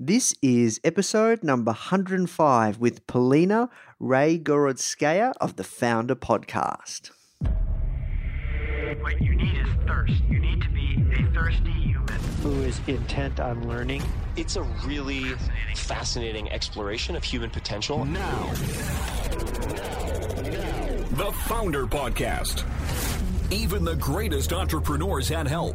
This is episode number 105 with Polina Raygorodskaya of the Foundr Podcast. What you need is thirst. You need to be a thirsty human. who is intent on learning. It's a really fascinating exploration of human potential. Now, the Foundr Podcast. Even the greatest entrepreneurs had help.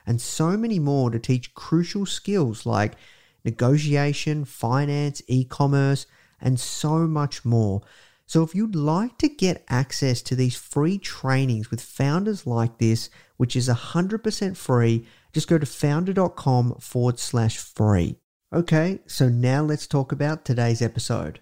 and so many more to teach crucial skills like negotiation, finance, e commerce, and so much more. So, if you'd like to get access to these free trainings with founders like this, which is 100% free, just go to foundr.com forward slash free. Okay, so now let's talk about today's episode.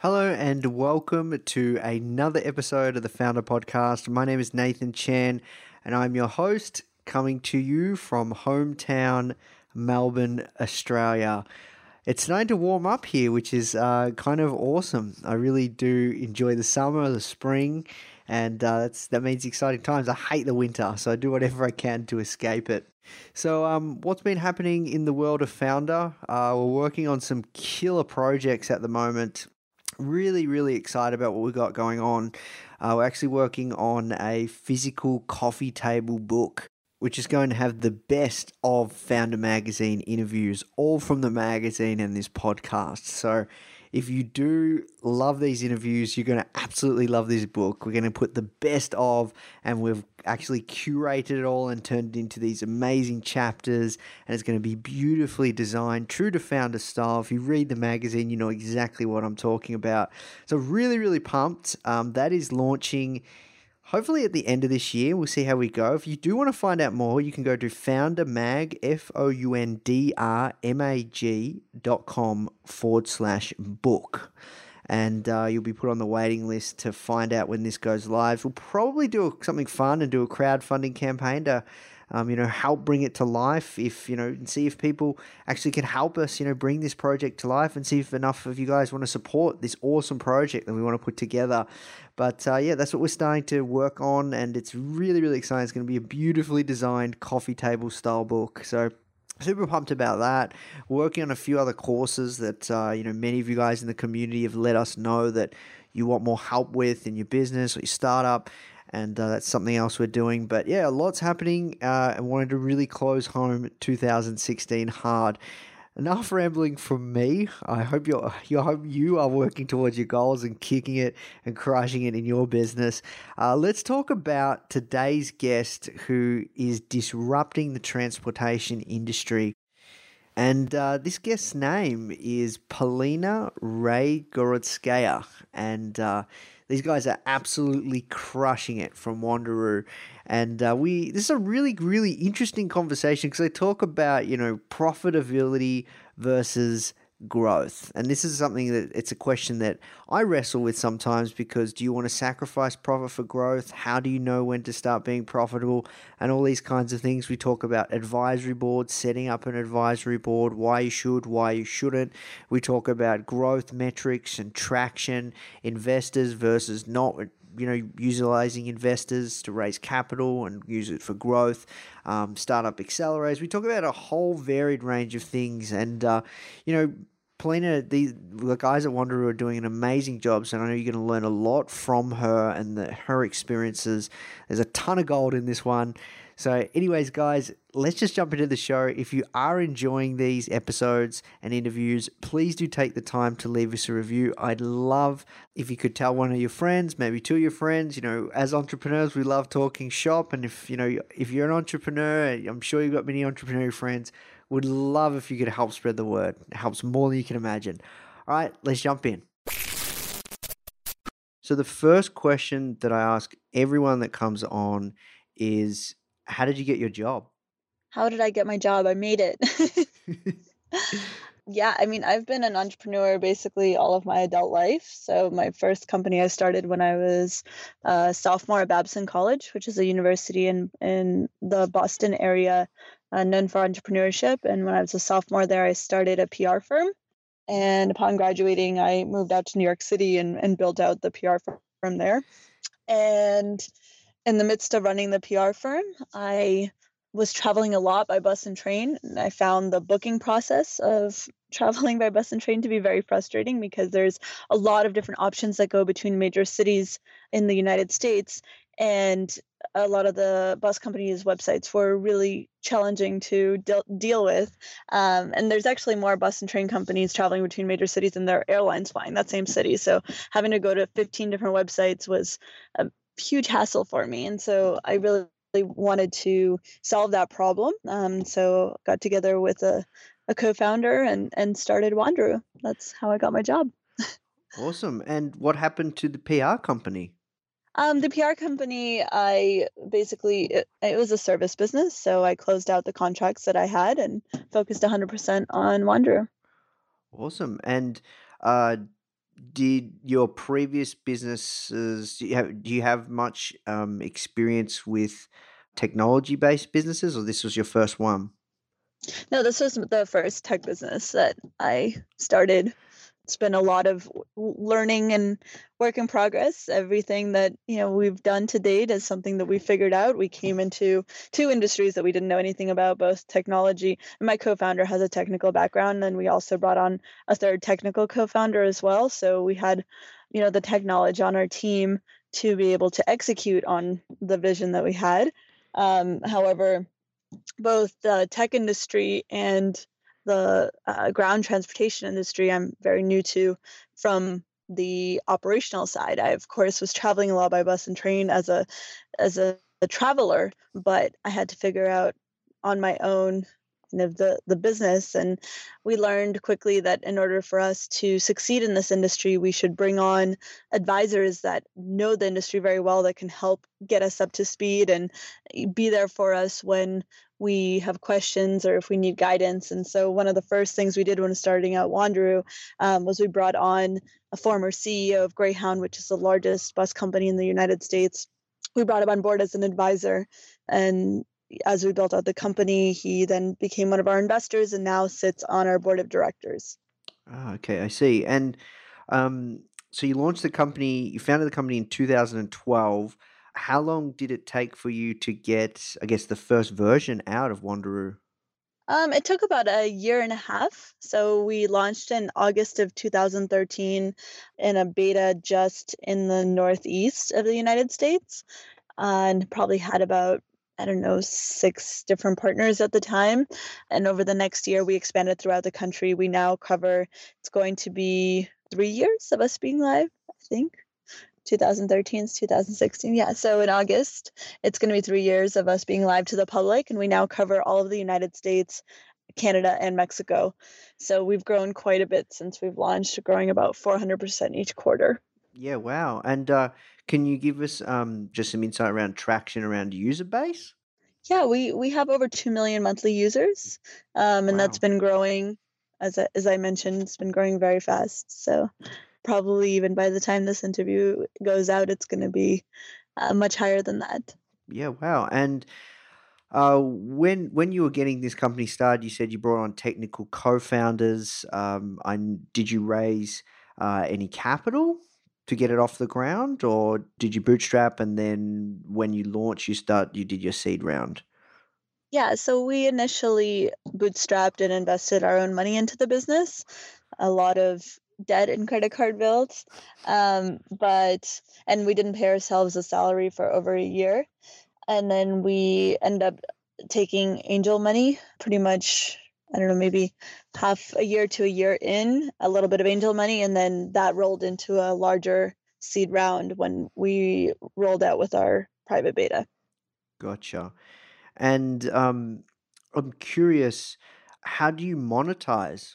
Hello and welcome to another episode of the Foundr Podcast. My name is Nathan Chan and I'm your host coming to you from hometown Melbourne, Australia. It's starting to warm up here, which is uh, kind of awesome. I really do enjoy the summer, the spring, and uh, that's that means exciting times. I hate the winter, so I do whatever I can to escape it. So, um, what's been happening in the world of Foundr? Uh, we're working on some killer projects at the moment. Really, really excited about what we've got going on. Uh, we're actually working on a physical coffee table book which is going to have the best of Foundr Magazine interviews, all from the magazine and this podcast. So, if you do love these interviews, you're going to absolutely love this book. We're going to put the best of, and we've actually curated it all and turned it into these amazing chapters. And it's going to be beautifully designed, true to founder style. If you read the magazine, you know exactly what I'm talking about. So, really, really pumped. Um, that is launching hopefully at the end of this year. We'll see how we go. If you do want to find out more, you can go to foundrmag, F O U N D R M A G dot com forward slash book. And uh, you'll be put on the waiting list to find out when this goes live. We'll probably do something fun and do a crowdfunding campaign to um, you know, help bring it to life. If you know, and see if people actually can help us, you know, bring this project to life, and see if enough of you guys want to support this awesome project that we want to put together. But uh, yeah, that's what we're starting to work on, and it's really, really exciting. It's going to be a beautifully designed coffee table style book. So super pumped about that. Working on a few other courses that uh, you know many of you guys in the community have let us know that you want more help with in your business or your startup and uh, that's something else we're doing. But yeah, a lots happening, uh, and wanted to really close home 2016 hard. Enough rambling from me. I hope you're, you hope you are working towards your goals and kicking it and crushing it in your business. Uh, let's talk about today's guest who is disrupting the transportation industry. And uh, this guest's name is Polina Raygorodskaya. And uh, these guys are absolutely crushing it from Wanderu. And uh, we this is a really, really interesting conversation because they talk about, you know, profitability versus growth? And this is something that it's a question that I wrestle with sometimes because do you want to sacrifice profit for growth? How do you know when to start being profitable? And all these kinds of things. We talk about advisory boards, setting up an advisory board, why you should, why you shouldn't. We talk about growth metrics and traction, investors versus not you know, utilizing investors to raise capital and use it for growth, um, startup accelerators. We talk about a whole varied range of things, and uh, you know, Polina, the, the guys at Wanderu are doing an amazing job. So I know you're going to learn a lot from her and the, her experiences. There's a ton of gold in this one. So, anyways, guys, let's just jump into the show. If you are enjoying these episodes and interviews, please do take the time to leave us a review. I'd love if you could tell one of your friends, maybe two of your friends. You know, as entrepreneurs, we love talking shop, and if you know if you're an entrepreneur, I'm sure you've got many entrepreneurial friends. Would love if you could help spread the word. It helps more than you can imagine. All right, let's jump in. So the first question that I ask everyone that comes on is how did you get your job? How did I get my job? I made it. yeah, I mean, I've been an entrepreneur basically all of my adult life. So, my first company I started when I was a sophomore at Babson College, which is a university in, in the Boston area uh, known for entrepreneurship. And when I was a sophomore there, I started a PR firm. And upon graduating, I moved out to New York City and, and built out the PR firm there. And in the midst of running the PR firm, I was traveling a lot by bus and train. And I found the booking process of traveling by bus and train to be very frustrating because there's a lot of different options that go between major cities in the United States. And a lot of the bus companies' websites were really challenging to de- deal with. Um, and there's actually more bus and train companies traveling between major cities than there are airlines flying that same city. So having to go to 15 different websites was a huge hassle for me. And so I really wanted to solve that problem. Um, so got together with a, a co-founder and, and started Wanderu. That's how I got my job. awesome. And what happened to the PR company? Um, the PR company, I basically it, it, was a service business, so I closed out the contracts that I had and focused 100% on Wanderu. Awesome. And uh, did your previous businesses do you have, do you have much um, experience with technology based businesses, or this was your first one? No, this was the first tech business that I started it's been a lot of learning and work in progress. Everything that you know we've done to date is something that we figured out. We came into two industries that we didn't know anything about both technology and my co-founder has a technical background and we also brought on a third technical co-founder as well. So we had you know the tech knowledge on our team to be able to execute on the vision that we had. Um, however both the tech industry and the uh, ground transportation industry I'm very new to from the operational side. I of course was traveling a lot by bus and train as a as a, a traveler, but I had to figure out on my own kind of the the business and we learned quickly that in order for us to succeed in this industry we should bring on advisors that know the industry very well that can help get us up to speed and be there for us when we have questions or if we need guidance. And so, one of the first things we did when starting out Wanderu um, was we brought on a former CEO of Greyhound, which is the largest bus company in the United States. We brought him on board as an advisor. And as we built out the company, he then became one of our investors and now sits on our board of directors. Ah, okay, I see. And um, so you launched the company, you founded the company in 2012 how long did it take for you to get, I guess, the first version out of Wanderu? Um, it took about a year and a half. So we launched in August of 2013 in a beta just in the northeast of the United States, and probably had about I don't know, six different partners at the time. And over the next year, we expanded throughout the country. We now cover, it's going to be three years of us being live, I think. 2013 is 2016. Yeah. So in August, it's going to be three years of us being live to the public, and we now cover all of the United States, Canada, and Mexico. So we've grown quite a bit since we've launched, growing about 400% each quarter. Yeah. Wow. And uh, can you give us um, just some insight around traction around user base? Yeah, we we have over two million monthly users, um, and wow. that's been growing as I, as I mentioned, it's been growing very fast. So probably even by the time this interview goes out, it's going to be uh, much higher than that. Yeah, wow. And uh, when when you were getting this company started, you said you brought on technical co-founders. Um, I, did you raise uh, any capital to get it off the ground, or did you bootstrap and then when you launched, you start you did your seed round? Yeah, so we initially bootstrapped and invested our own money into the business. A lot of debt and credit card bills, um, but and we didn't pay ourselves a salary for over a year, and then we end up taking angel money pretty much I don't know, maybe half a year to a year in, a little bit of angel money, and then that rolled into a larger seed round when we rolled out with our private beta. Gotcha. And um, I'm curious, how do you monetize?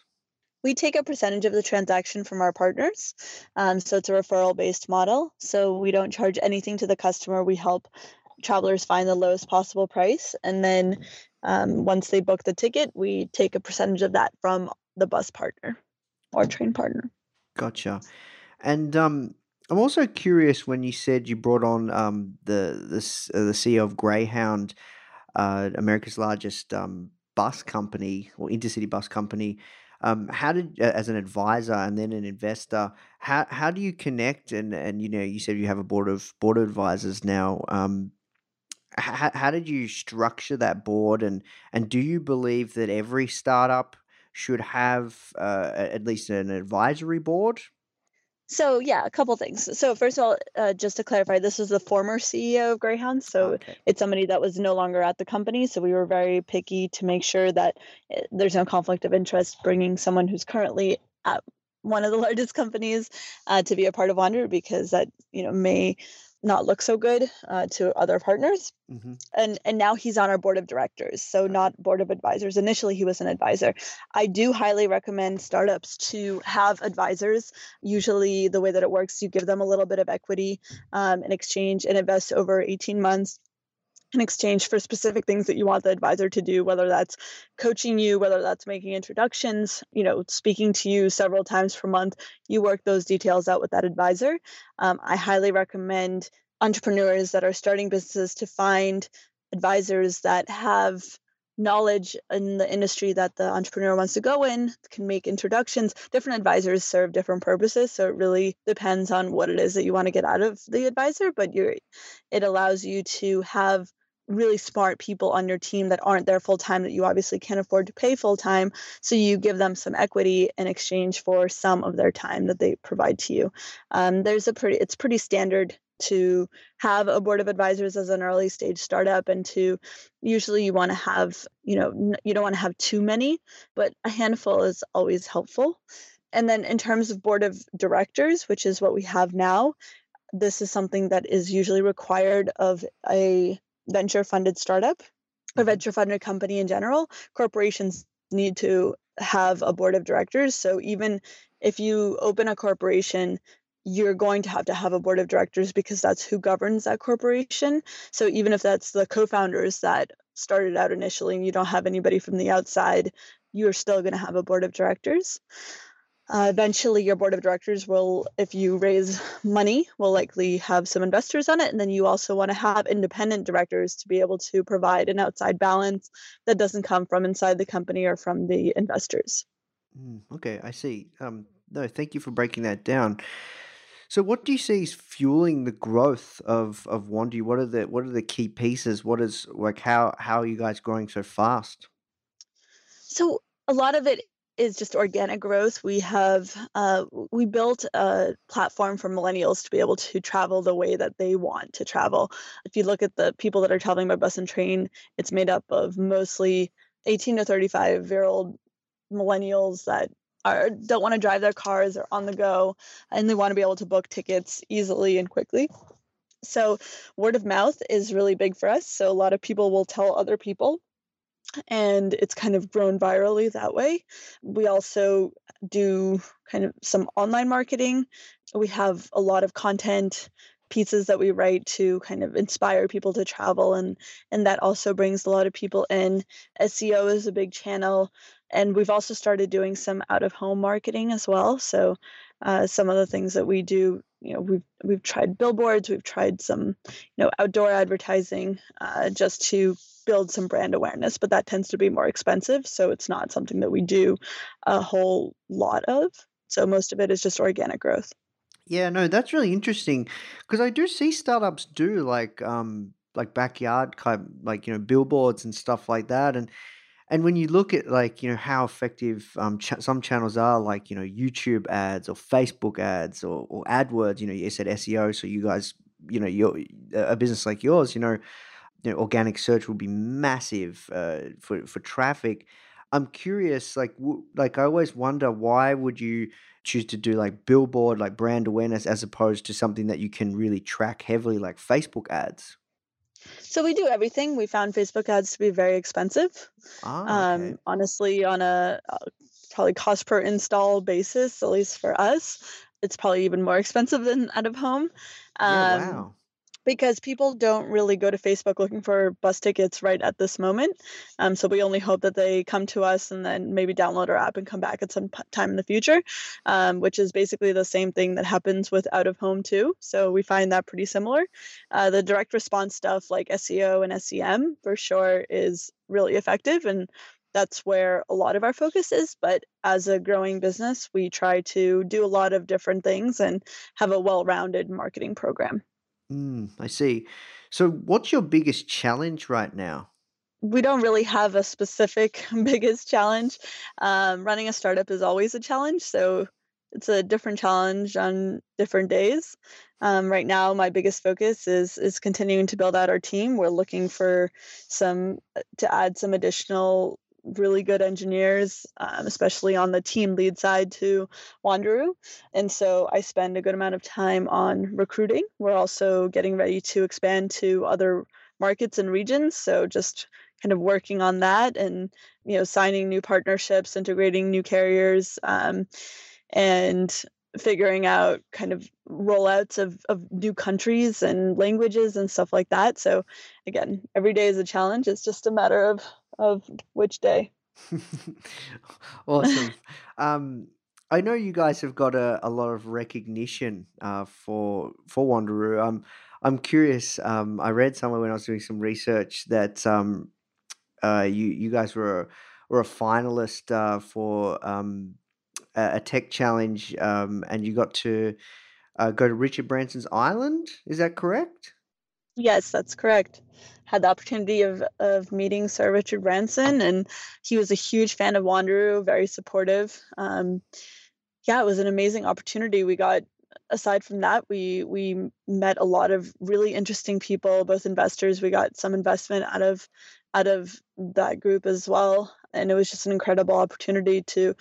We take a percentage of the transaction from our partners. Um, so it's a referral based model. So we don't charge anything to the customer. We help travelers find the lowest possible price. And then um, once they book the ticket, we take a percentage of that from the bus partner or train partner. Gotcha. And um, I'm also curious when you said you brought on um, the the uh, the CEO of Greyhound, uh, America's largest um, bus company or intercity bus company. Um, how did as an advisor and then an investor, how how do you connect and and you know you said you have a board of board of advisors now. Um, how, how did you structure that board and and do you believe that every startup should have uh, at least an advisory board so yeah, a couple things. So first of all, uh, just to clarify, this is the former CEO of Greyhound, so okay it's somebody that was no longer at the company. So we were very picky to make sure that uh, there's no conflict of interest bringing someone who's currently at one of the largest companies uh, to be a part of Wanderu because that you know may not look so good uh, to other partners. Hmm and and now he's on our board of directors so not board of advisors. Initially he was an advisor. I do highly recommend startups to have advisors. Usually the way that it works you give them a little bit of equity um, in exchange and invest over 18 months in exchange for specific things that you want the advisor to do whether that's coaching you whether that's making introductions you know speaking to you several times per month you work those details out with that advisor. Um, i highly recommend entrepreneurs that are starting businesses to find advisors that have knowledge in the industry that the entrepreneur wants to go in can make introductions. Different advisors serve different purposes so it really depends on what it is that you want to get out of the advisor but you're it allows you to have really smart people on your team that aren't there full time that you obviously can't afford to pay full time so you give them some equity in exchange for some of their time that they provide to you. Um, there's a pretty it's pretty standard to have a board of advisors as an early stage startup and to usually you want to have you know you don't want to have too many but a handful is always helpful. And then in terms of board of directors which is what we have now this is something that is usually required of a venture funded startup or hmm venture funded company in general corporations need to have a board of directors so even if you open a corporation you're going to have to have a board of directors because that's who governs that corporation. So even if that's the co-founders that started out initially and you don't have anybody from the outside, you're still going to have a board of directors. Uh, eventually, your board of directors will, if you raise money, will likely have some investors on it. And then you also want to have independent directors to be able to provide an outside balance that doesn't come from inside the company or from the investors. Mm, okay, I see. Um, no, thank you for breaking that down. So, what do you see is fueling the growth of of Wanderu? What are the what are the key pieces? What is like how how are you guys growing so fast? So a lot of it is just organic growth. We have uh, we built a platform for millennials to be able to travel the way that they want to travel. If you look at the people that are traveling by bus and train, it's made up of mostly 18 to 35 year old millennials that are don't want to drive their cars or on the go and they want to be able to book tickets easily and quickly. So word of mouth is really big for us. So a lot of people will tell other people and it's kind of grown virally that way. We also do kind of some online marketing. We have a lot of content pieces that we write to kind of inspire people to travel and and that also brings a lot of people in. SEO is a big channel and we've also started doing some out of home marketing as well. So uh, some of the things that we do, you know, we've we've tried billboards, we've tried some, you know, outdoor advertising, uh, just to build some brand awareness. But that tends to be more expensive, so it's not something that we do a whole lot of. So most of it is just organic growth. Yeah, no, that's really interesting because I do see startups do like um like backyard kind like you know billboards and stuff like that and and when you look at like you know how effective um ch- some channels are like you know YouTube ads or Facebook ads or, or AdWords you know you said SEO so you guys you know your a business like yours you know, you know organic search will be massive uh, for for traffic. I'm curious like w- like I always wonder why would you choose to do like billboard like brand awareness as opposed to something that you can really track heavily like Facebook ads so we do everything. We found Facebook ads to be very expensive. Ah, okay. Um, honestly, on a uh, probably cost per install basis, at least for us, it's probably even more expensive than out of home. yeah, Um, wow. Because people don't really go to Facebook looking for bus tickets right at this moment. Um, so we only hope that they come to us and then maybe download our app and come back at some p- time in the future, um, which is basically the same thing that happens with out of home too. So we find that pretty similar. Uh, the direct response stuff like SEO and SEM for sure is really effective and that's where a lot of our focus is. But as a growing business, we try to do a lot of different things and have a well rounded marketing program. Mm, I see. So what's your biggest challenge right now? we don't really have a specific biggest challenge. Um, running a startup is always a challenge, so it's a different challenge on different days. Um, right now, my biggest focus is is continuing to build out our team. We're looking for some uh, to add some additional really good engineers, um, especially on the team lead side to Wanderu. And so I spend a good amount of time on recruiting. We're also getting ready to expand to other markets and regions. So just kind of working on that and you know signing new partnerships integrating new carriers um, and figuring out kind of rollouts of, of new countries and languages and stuff like that so again every day is a challenge it's just a matter of of which day Awesome. Um, I know you guys have got a, a lot of recognition uh, for for Wanderu. Um, I'm curious. Um, I read somewhere when I was doing some research that um, uh, you you guys were were a finalist uh, for um, a, a tech challenge, um, and you got to uh, go to Richard Branson's island. Is that correct? Yes, that's correct. Had the opportunity of of meeting Sir Richard Branson, and he was a huge fan of Wanderu, very supportive. Um, yeah, it was an amazing opportunity. We got aside from that, we we met a lot of really interesting people, both investors. We got some investment out of out of that group as well, and it was just an incredible opportunity to.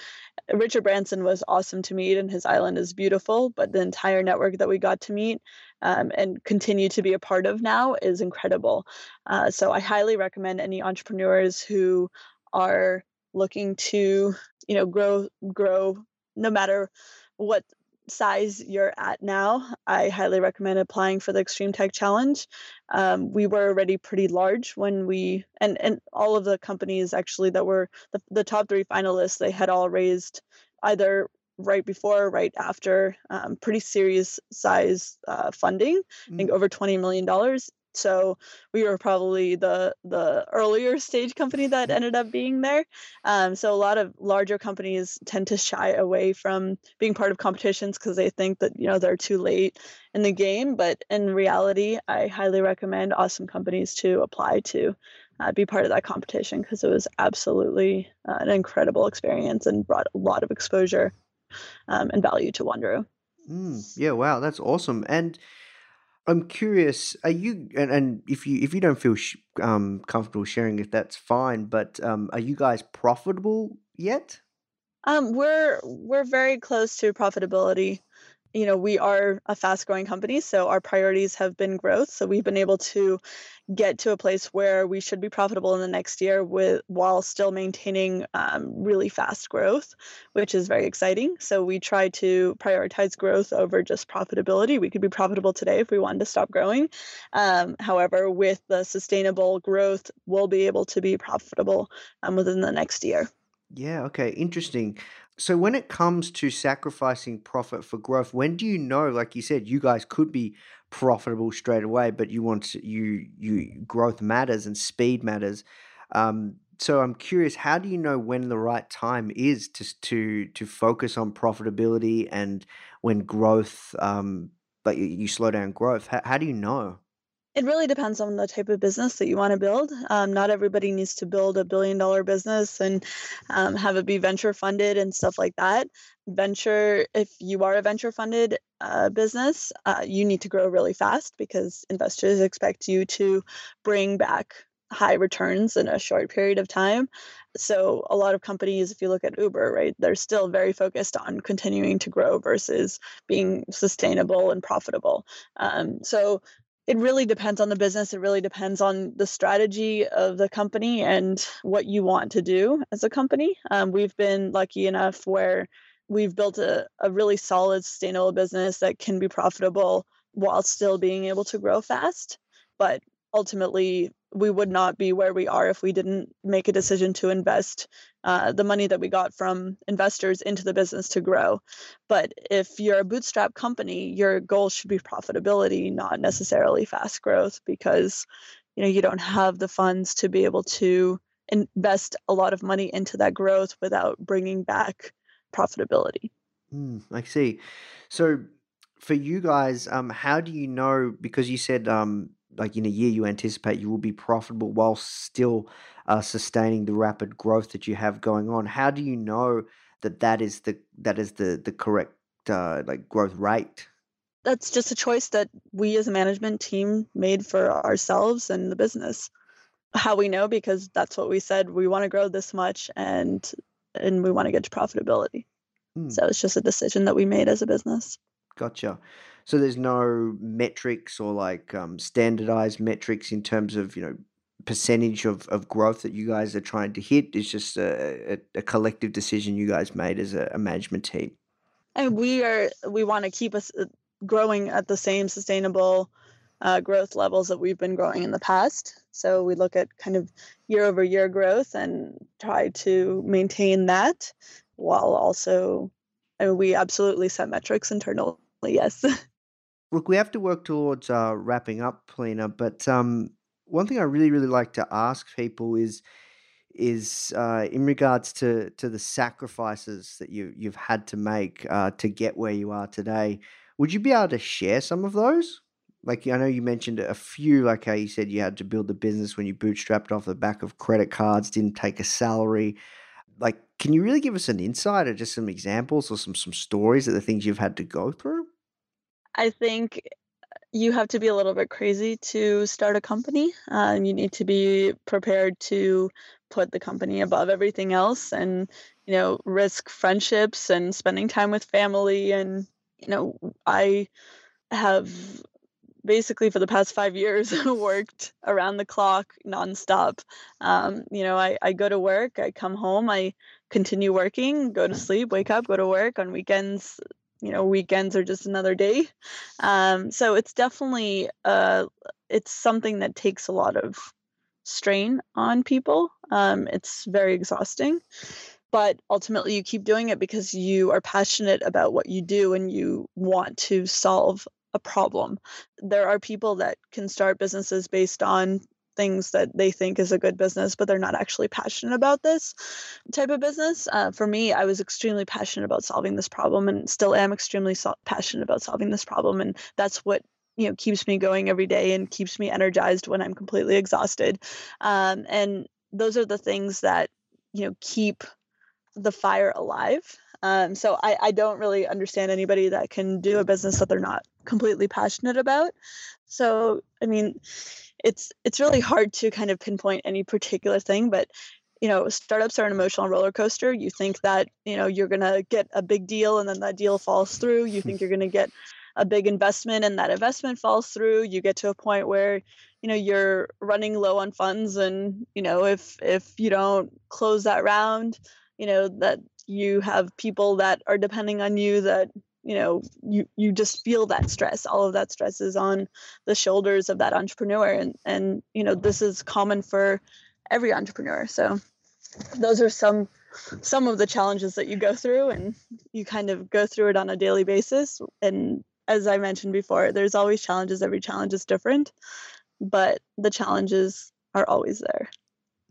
Richard Branson was awesome to meet, and his island is beautiful. But the entire network that we got to meet um, and continue to be a part of now is incredible. Uh, so I highly recommend any entrepreneurs who are looking to, you know, grow grow no matter what size you're at now, I highly recommend applying for the Extreme Tech Challenge. Um, we were already pretty large when we, and and all of the companies actually that were the, the top three finalists, they had all raised either right before or right after um, pretty serious size uh, funding. I think Mm. over twenty million dollars. So we were probably the the earlier stage company that ended up being there. Um, so a lot of larger companies tend to shy away from being part of competitions because they think that you know they're too late in the game. But in reality, I highly recommend awesome companies to apply to uh, be part of that competition because it was absolutely uh, an incredible experience and brought a lot of exposure um, and value to Wanderu. Mm, yeah, wow, that's awesome. And I'm curious, are you and, and if you if you don't feel sh- um comfortable sharing it, that's fine. But um, are you guys profitable yet? Um, we're we're very close to profitability. You know, we are a fast growing company, so our priorities have been growth. So we've been able to get to a place where we should be profitable in the next year with while still maintaining um, really fast growth, which is very exciting. So we try to prioritize growth over just profitability. We could be profitable today if we wanted to stop growing. Um, however, with the sustainable growth, we'll be able to be profitable um, within the next year. Yeah, okay, interesting. So when it comes to sacrificing profit for growth, when do you know, like you said, you guys could be profitable straight away, but you want to, you you growth matters and speed matters. Um, so I'm curious, how do you know when the right time is to to to focus on profitability and when growth, um, like you, you slow down growth? How, how do you know? It really depends on the type of business that you want to build. Um, not everybody needs to build a billion dollar business and um, have it be venture funded and stuff like that. Venture, if you are a venture funded uh, business, uh, you need to grow really fast because investors expect you to bring back high returns in a short period of time. So, a lot of companies, if you look at Uber, right, they're still very focused on continuing to grow versus being sustainable and profitable. Um, so, it really depends on the business. It really depends on the strategy of the company and what you want to do as a company. Um, we've been lucky enough where we've built a, a really solid, sustainable business that can be profitable while still being able to grow fast. But ultimately, we would not be where we are if we didn't make a decision to invest uh, the money that we got from investors into the business to grow. But if you're a bootstrap company, your goal should be profitability, not necessarily fast growth, because you know you don't have the funds to be able to invest a lot of money into that growth without bringing back profitability. Mm, I see. So for you guys, um, how do you know? Because you said, um, like in a year, you anticipate you will be profitable while still uh, sustaining the rapid growth that you have going on. How do you know that that is the that is the the correct uh, like growth rate? That's just a choice that we as a management team made for ourselves and the business. How we know because that's what we said we want to grow this much and and we want to get to profitability. Mm, So it's just a decision that we made as a business. Gotcha. So there's no metrics or like um, standardized metrics in terms of you know percentage of, of growth that you guys are trying to hit. It's just a, a, a collective decision you guys made as a, a management team. And we are we want to keep us uh, growing at the same sustainable uh, growth levels that we've been growing in the past. So we look at kind of year over year growth and try to maintain that while also I mean, we absolutely set metrics internally. Yes. Look, we have to work towards uh, wrapping up, Polina. But um, one thing I really, really like to ask people is is uh, in regards to to the sacrifices that you you've had to make uh, to get where you are today. Would you be able to share some of those? Like I know you mentioned a few, like how you said you had to build the business when you bootstrapped off the back of credit cards, didn't take a salary. Like, can you really give us an insight or just some examples or some some stories of the things you've had to go through? I think you have to be a little bit crazy to start a company. Uh, you need to be prepared to put the company above everything else and, you know, risk friendships and spending time with family. And, you know, I have basically for the past five years worked around the clock nonstop. Um, you know, I, I go to work, I come home, I continue working, go to sleep, wake up, go to work on weekends. You know, weekends are just another day. Um, so it's definitely uh, it's something that takes a lot of strain on people. Um, it's very exhausting, but ultimately you keep doing it because you are passionate about what you do and you want to solve a problem. There are people that can start businesses based on things that they think is a good business, but they're not actually passionate about this type of business. Uh, for me, I was extremely passionate about solving this problem and still am extremely so- passionate about solving this problem. And that's what you know keeps me going every day and keeps me energized when I'm completely exhausted. Um, and those are the things that you know keep the fire alive. Um, so I, I don't really understand anybody that can do a business that they're not completely passionate about. So I mean, it's it's really hard to kind of pinpoint any particular thing, but you know, startups are an emotional roller coaster. You think that you know you're gonna get a big deal, and then that deal falls through. You think you're gonna get a big investment, and that investment falls through. You get to a point where you know you're running low on funds, and you know if if you don't close that round, you know that you have people that are depending on you that you know you you just feel that stress all of that stress is on the shoulders of that entrepreneur and and you know this is common for every entrepreneur so those are some some of the challenges that you go through and you kind of go through it on a daily basis and as i mentioned before there's always challenges every challenge is different but the challenges are always there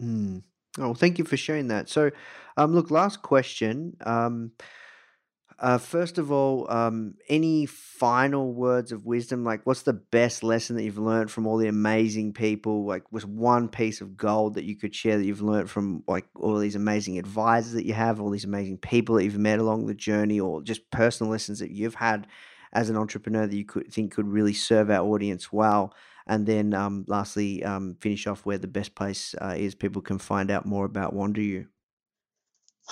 Mm. Oh, thank you for sharing that. So, um, look, last question. Um, uh, first of all, um, any final words of wisdom? Like, what's the best lesson that you've learned from all the amazing people? Like, was one piece of gold that you could share that you've learned from like all these amazing advisors that you have, all these amazing people that you've met along the journey, or just personal lessons that you've had as an entrepreneur that you could think could really serve our audience well? And then, um, lastly, um, finish off where the best place uh, is people can find out more about Wanderu.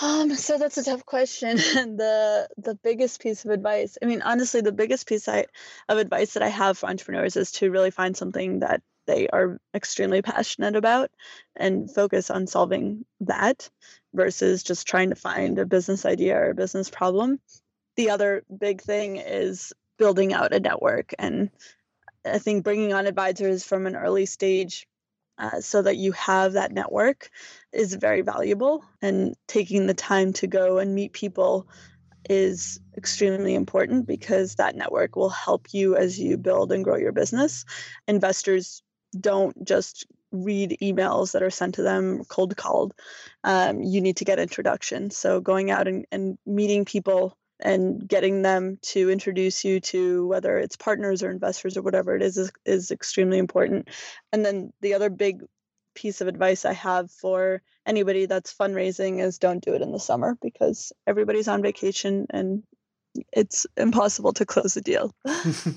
Um, so that's a tough question. And the the biggest piece of advice, I mean, honestly, the biggest piece I, of advice that I have for entrepreneurs is to really find something that they are extremely passionate about and focus on solving that versus just trying to find a business idea or a business problem. The other big thing is building out a network and I think bringing on advisors from an early stage uh, so that you have that network is very valuable. And taking the time to go and meet people is extremely important because that network will help you as you build and grow your business. Investors don't just read emails that are sent to them cold called. Um, you need to get introduction. So going out and, and meeting people and getting them to introduce you to whether it's partners or investors or whatever it is, is is extremely important. And then the other big piece of advice I have for anybody that's fundraising is don't do it in the summer because everybody's on vacation and it's impossible to close a deal. oh,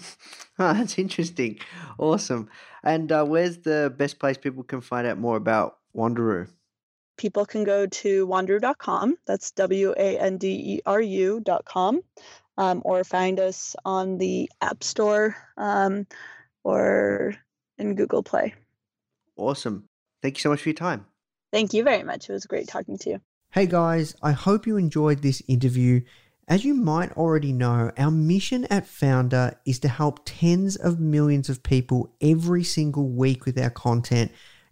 that's interesting. Awesome. And uh, where's the best place people can find out more about Wanderu? People can go to wanderu.com. That's W A N D E R U.com. Um, or find us on the App Store um, or in Google Play. Awesome. Thank you so much for your time. Thank you very much. It was great talking to you. Hey guys, I hope you enjoyed this interview. As you might already know, our mission at Foundr is to help tens of millions of people every single week with our content